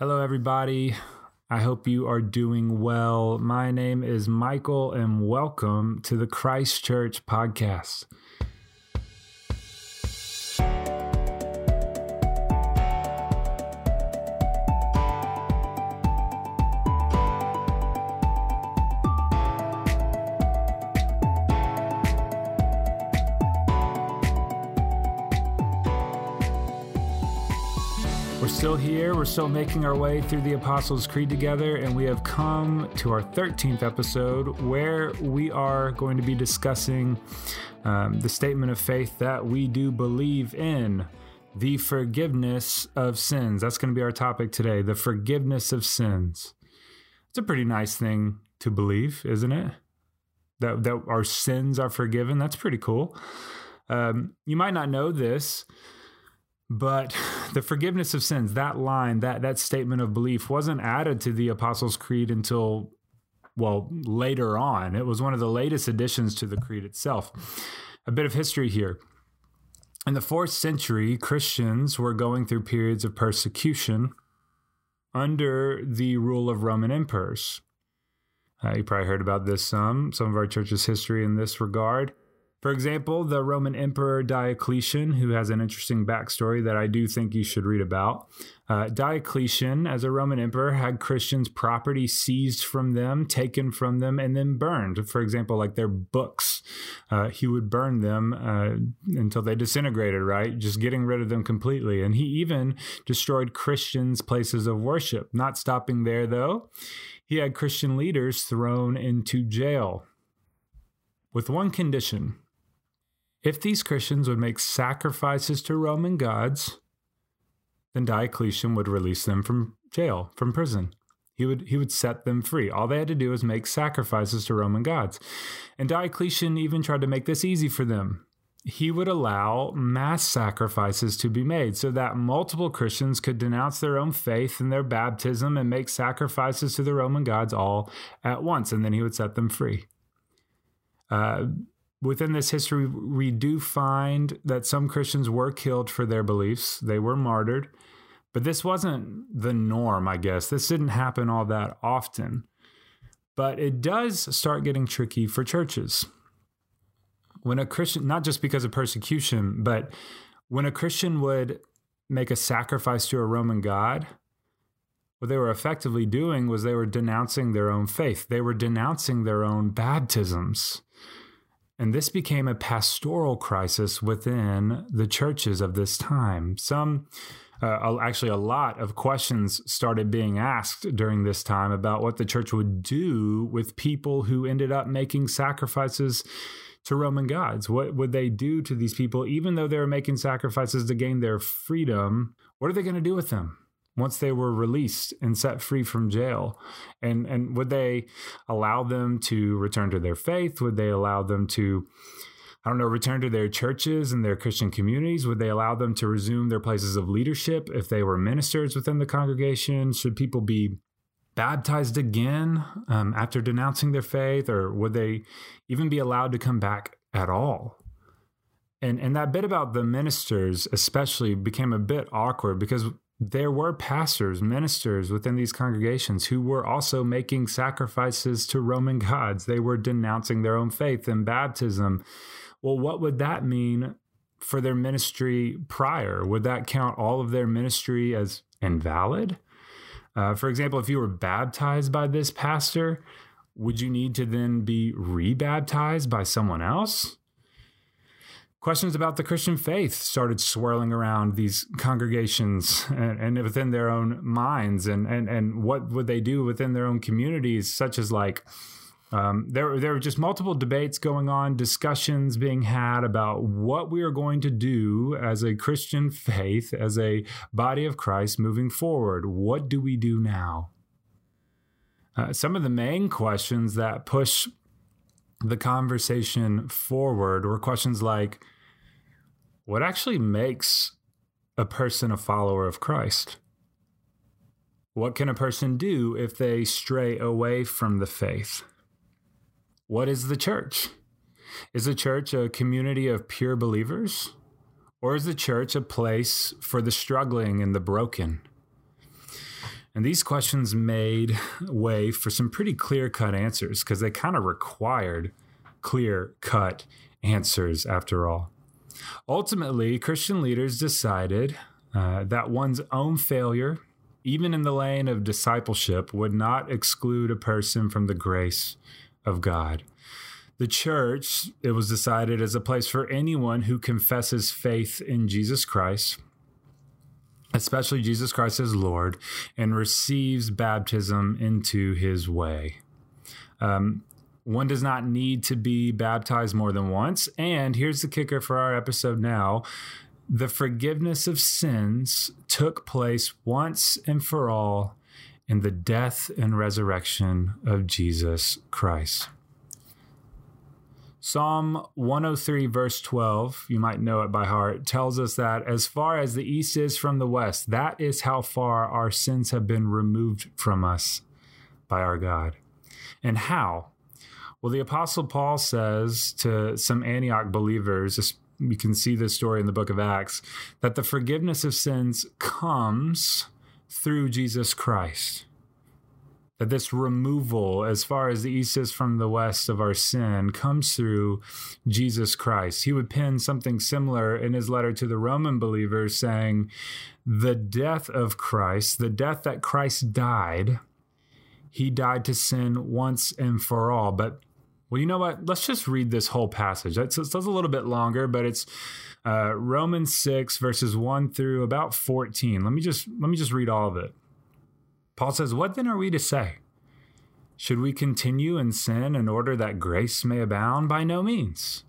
Hello, everybody. I hope you are doing well. My name is Michael, and welcome to the Christ Church Podcast. still here. We're still making our way through the Apostles' Creed together, and we have come to our 13th episode where we are going to be discussing um, the statement of faith that we do believe in the forgiveness of sins. That's going to be our topic today the forgiveness of sins. It's a pretty nice thing to believe, isn't it? That, that our sins are forgiven. That's pretty cool. Um, you might not know this but the forgiveness of sins, that line, that that statement of belief wasn't added to the Apostles' Creed until well, later on. It was one of the latest additions to the creed itself. A bit of history here. In the fourth century, Christians were going through periods of persecution under the rule of Roman emperors. Uh, you probably heard about this some, some of our church's history in this regard. For example, the Roman Emperor Diocletian, who has an interesting backstory that I do think you should read about. Uh, Diocletian, as a Roman emperor, had Christians' property seized from them, taken from them, and then burned. For example, like their books. Uh, he would burn them uh, until they disintegrated, right? Just getting rid of them completely. And he even destroyed Christians' places of worship. Not stopping there, though, he had Christian leaders thrown into jail with one condition if these Christians would make sacrifices to Roman gods, then Diocletian would release them from jail, from prison. He would, he would set them free. All they had to do was make sacrifices to Roman gods. And Diocletian even tried to make this easy for them. He would allow mass sacrifices to be made so that multiple Christians could denounce their own faith and their baptism and make sacrifices to the Roman gods all at once, and then he would set them free. Uh, within this history, we do find that some Christians were killed for their beliefs, they were martyred. But this wasn't the norm, I guess. This didn't happen all that often. But it does start getting tricky for churches. When a Christian, not just because of persecution, but when a Christian would make a sacrifice to a Roman God, what they were effectively doing was they were denouncing their own faith. They were denouncing their own baptisms. And this became a pastoral crisis within the churches of this time. Some, uh, actually, a lot of questions started being asked during this time about what the church would do with people who ended up making sacrifices to Roman gods. What would they do to these people, even though they were making sacrifices to gain their freedom? What are they going to do with them? Once they were released and set free from jail and and would they allow them to return to their faith would they allow them to I don't know, return to their churches and their Christian communities? Would they allow them to resume their places of leadership if they were ministers within the congregation? Should people be baptized again um, after denouncing their faith, or would they even be allowed to come back at all? And and that bit about the ministers, especially, became a bit awkward because there were pastors, ministers within these congregations who were also making sacrifices to Roman gods. They were denouncing their own faith and baptism. Well, what would that mean for their ministry prior? Would that count all of their ministry as invalid? Uh, for example, if you were baptized by this pastor, would you need to then be rebaptized by someone else? Questions about the Christian faith started swirling around these congregations and, and, within their own minds, and, and and what would they do within their own communities, such as like. Um, there, there were just multiple debates going on, discussions being had about what we are going to do as a Christian faith, as a body of Christ moving forward. What do we do now? Uh, some of the main questions that push the conversation forward were questions like what actually makes a person a follower of Christ? What can a person do if they stray away from the faith? What is the church? Is the church a community of pure believers? Or is the church a place for the struggling and the broken? And these questions made way for some pretty clear cut answers because they kind of required clear cut answers after all. Ultimately, Christian leaders decided uh, that one's own failure, even in the lane of discipleship, would not exclude a person from the grace of God. The church, it was decided, is a place for anyone who confesses faith in Jesus Christ, especially Jesus Christ as Lord, and receives baptism into his way. Um, one does not need to be baptized more than once. And here's the kicker for our episode now the forgiveness of sins took place once and for all in the death and resurrection of Jesus Christ. Psalm 103, verse 12, you might know it by heart, tells us that as far as the east is from the west, that is how far our sins have been removed from us by our God. And how? Well, the Apostle Paul says to some Antioch believers, you can see this story in the book of Acts, that the forgiveness of sins comes through Jesus Christ. That this removal, as far as the east is from the west of our sin, comes through Jesus Christ. He would pen something similar in his letter to the Roman believers, saying, The death of Christ, the death that Christ died, he died to sin once and for all. But well, you know what? Let's just read this whole passage. It's, it's a little bit longer, but it's uh, Romans six verses one through about fourteen. Let me just let me just read all of it. Paul says, "What then are we to say? Should we continue in sin in order that grace may abound? By no means.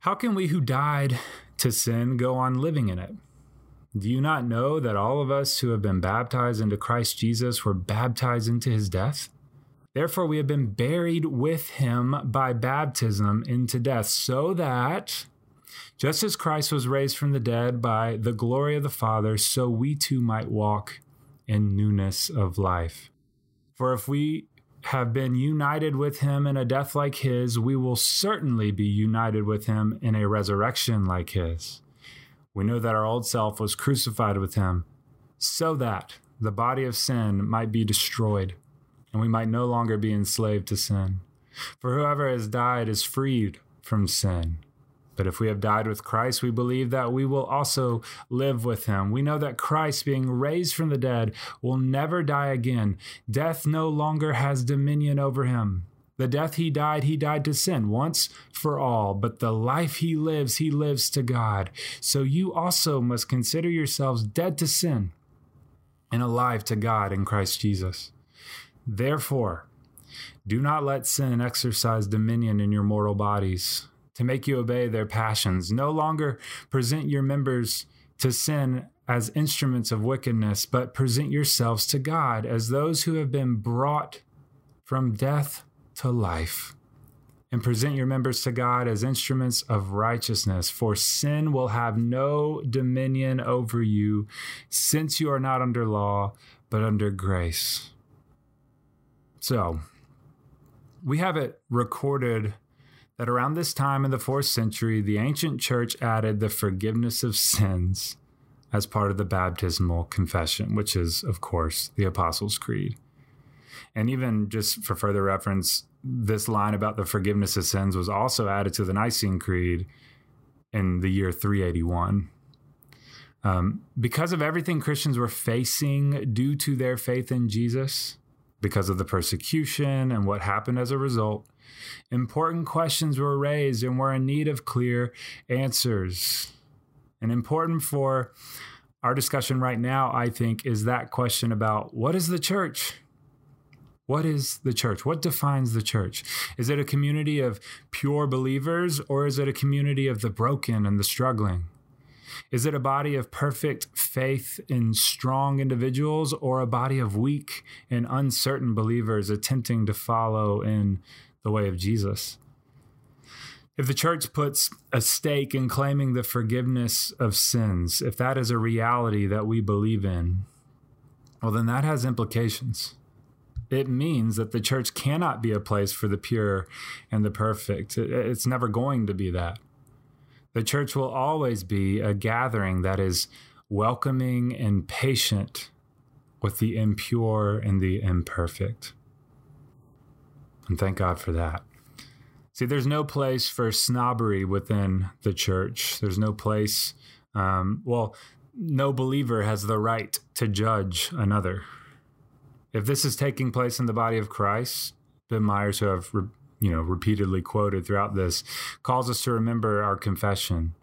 How can we who died to sin go on living in it?" Do you not know that all of us who have been baptized into Christ Jesus were baptized into his death? Therefore, we have been buried with him by baptism into death, so that just as Christ was raised from the dead by the glory of the Father, so we too might walk in newness of life. For if we have been united with him in a death like his, we will certainly be united with him in a resurrection like his. We know that our old self was crucified with him, so that the body of sin might be destroyed and we might no longer be enslaved to sin. For whoever has died is freed from sin. But if we have died with Christ, we believe that we will also live with him. We know that Christ, being raised from the dead, will never die again. Death no longer has dominion over him. The death he died, he died to sin once for all, but the life he lives, he lives to God. So you also must consider yourselves dead to sin and alive to God in Christ Jesus. Therefore, do not let sin exercise dominion in your mortal bodies to make you obey their passions. No longer present your members to sin as instruments of wickedness, but present yourselves to God as those who have been brought from death to life. And present your members to God as instruments of righteousness, for sin will have no dominion over you, since you are not under law, but under grace. So, we have it recorded that around this time in the fourth century, the ancient church added the forgiveness of sins as part of the baptismal confession, which is, of course, the Apostles' Creed. And even just for further reference, this line about the forgiveness of sins was also added to the Nicene Creed in the year 381. Um, because of everything Christians were facing due to their faith in Jesus, because of the persecution and what happened as a result, important questions were raised and were in need of clear answers. And important for our discussion right now, I think, is that question about what is the church? What is the church? What defines the church? Is it a community of pure believers or is it a community of the broken and the struggling? Is it a body of perfect faith in strong individuals or a body of weak and uncertain believers attempting to follow in the way of Jesus? If the church puts a stake in claiming the forgiveness of sins, if that is a reality that we believe in, well, then that has implications. It means that the church cannot be a place for the pure and the perfect. It's never going to be that. The church will always be a gathering that is welcoming and patient with the impure and the imperfect. And thank God for that. See, there's no place for snobbery within the church. There's no place, um, well, no believer has the right to judge another. If this is taking place in the body of Christ, Ben Myers, who I've you know repeatedly quoted throughout this, calls us to remember our confession.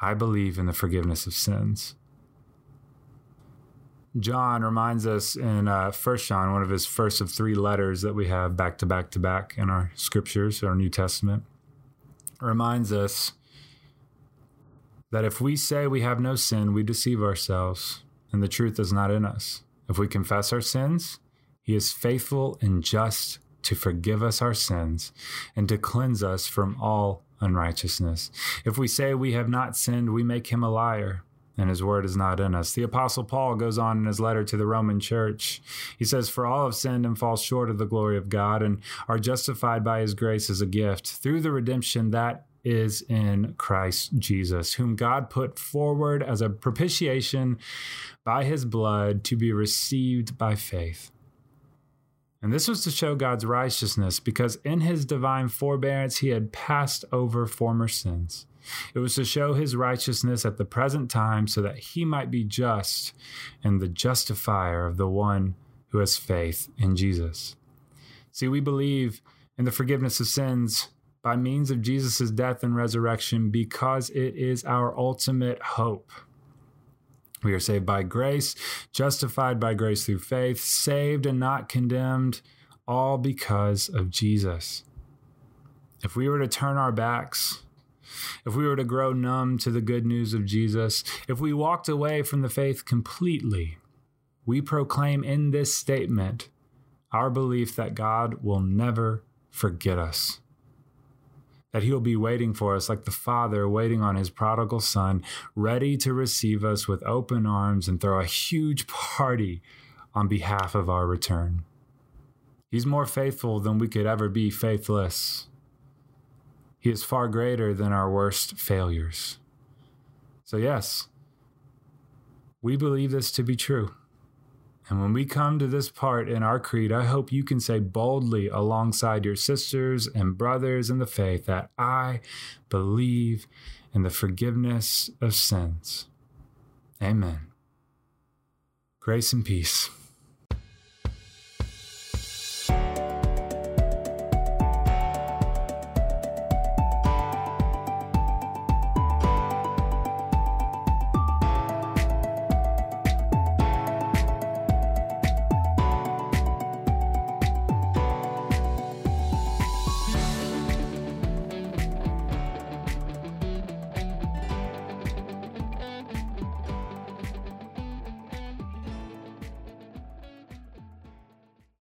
I believe in the forgiveness of sins. John reminds us in uh, First John, one of his first of three letters that we have back to back to back in our scriptures, our New Testament, reminds us that if we say we have no sin, we deceive ourselves, and the truth is not in us. If we confess our sins, He is faithful and just to forgive us our sins and to cleanse us from all unrighteousness. If we say we have not sinned, we make Him a liar and his word is not in us. The apostle Paul goes on in his letter to the Roman church. He says, For all have sinned and fall short of the glory of God and are justified by his grace as a gift through the redemption that is in Christ Jesus, whom God put forward as a propitiation by his blood to be received by faith. And this was to show God's righteousness because in his divine forbearance he had passed over former sins. It was to show his righteousness at the present time so that he might be just and the justifier of the one who has faith in Jesus. See, we believe in the forgiveness of sins by means of Jesus' death and resurrection because it is our ultimate hope. We are saved by grace, justified by grace through faith, saved and not condemned, all because of Jesus. If we were to turn our backs if we were to grow numb to the good news of Jesus, if we walked away from the faith completely, we proclaim in this statement our belief that God will never forget us. That he'll be waiting for us like the Father waiting on his prodigal Son, ready to receive us with open arms and throw a huge party on behalf of our return. He's more faithful than we could ever be faithless. He is far greater than our worst failures. So, yes, we believe this to be true. And when we come to this part in our creed, I hope you can say boldly alongside your sisters and brothers in the faith that I believe in the forgiveness of sins. Amen. Grace and peace.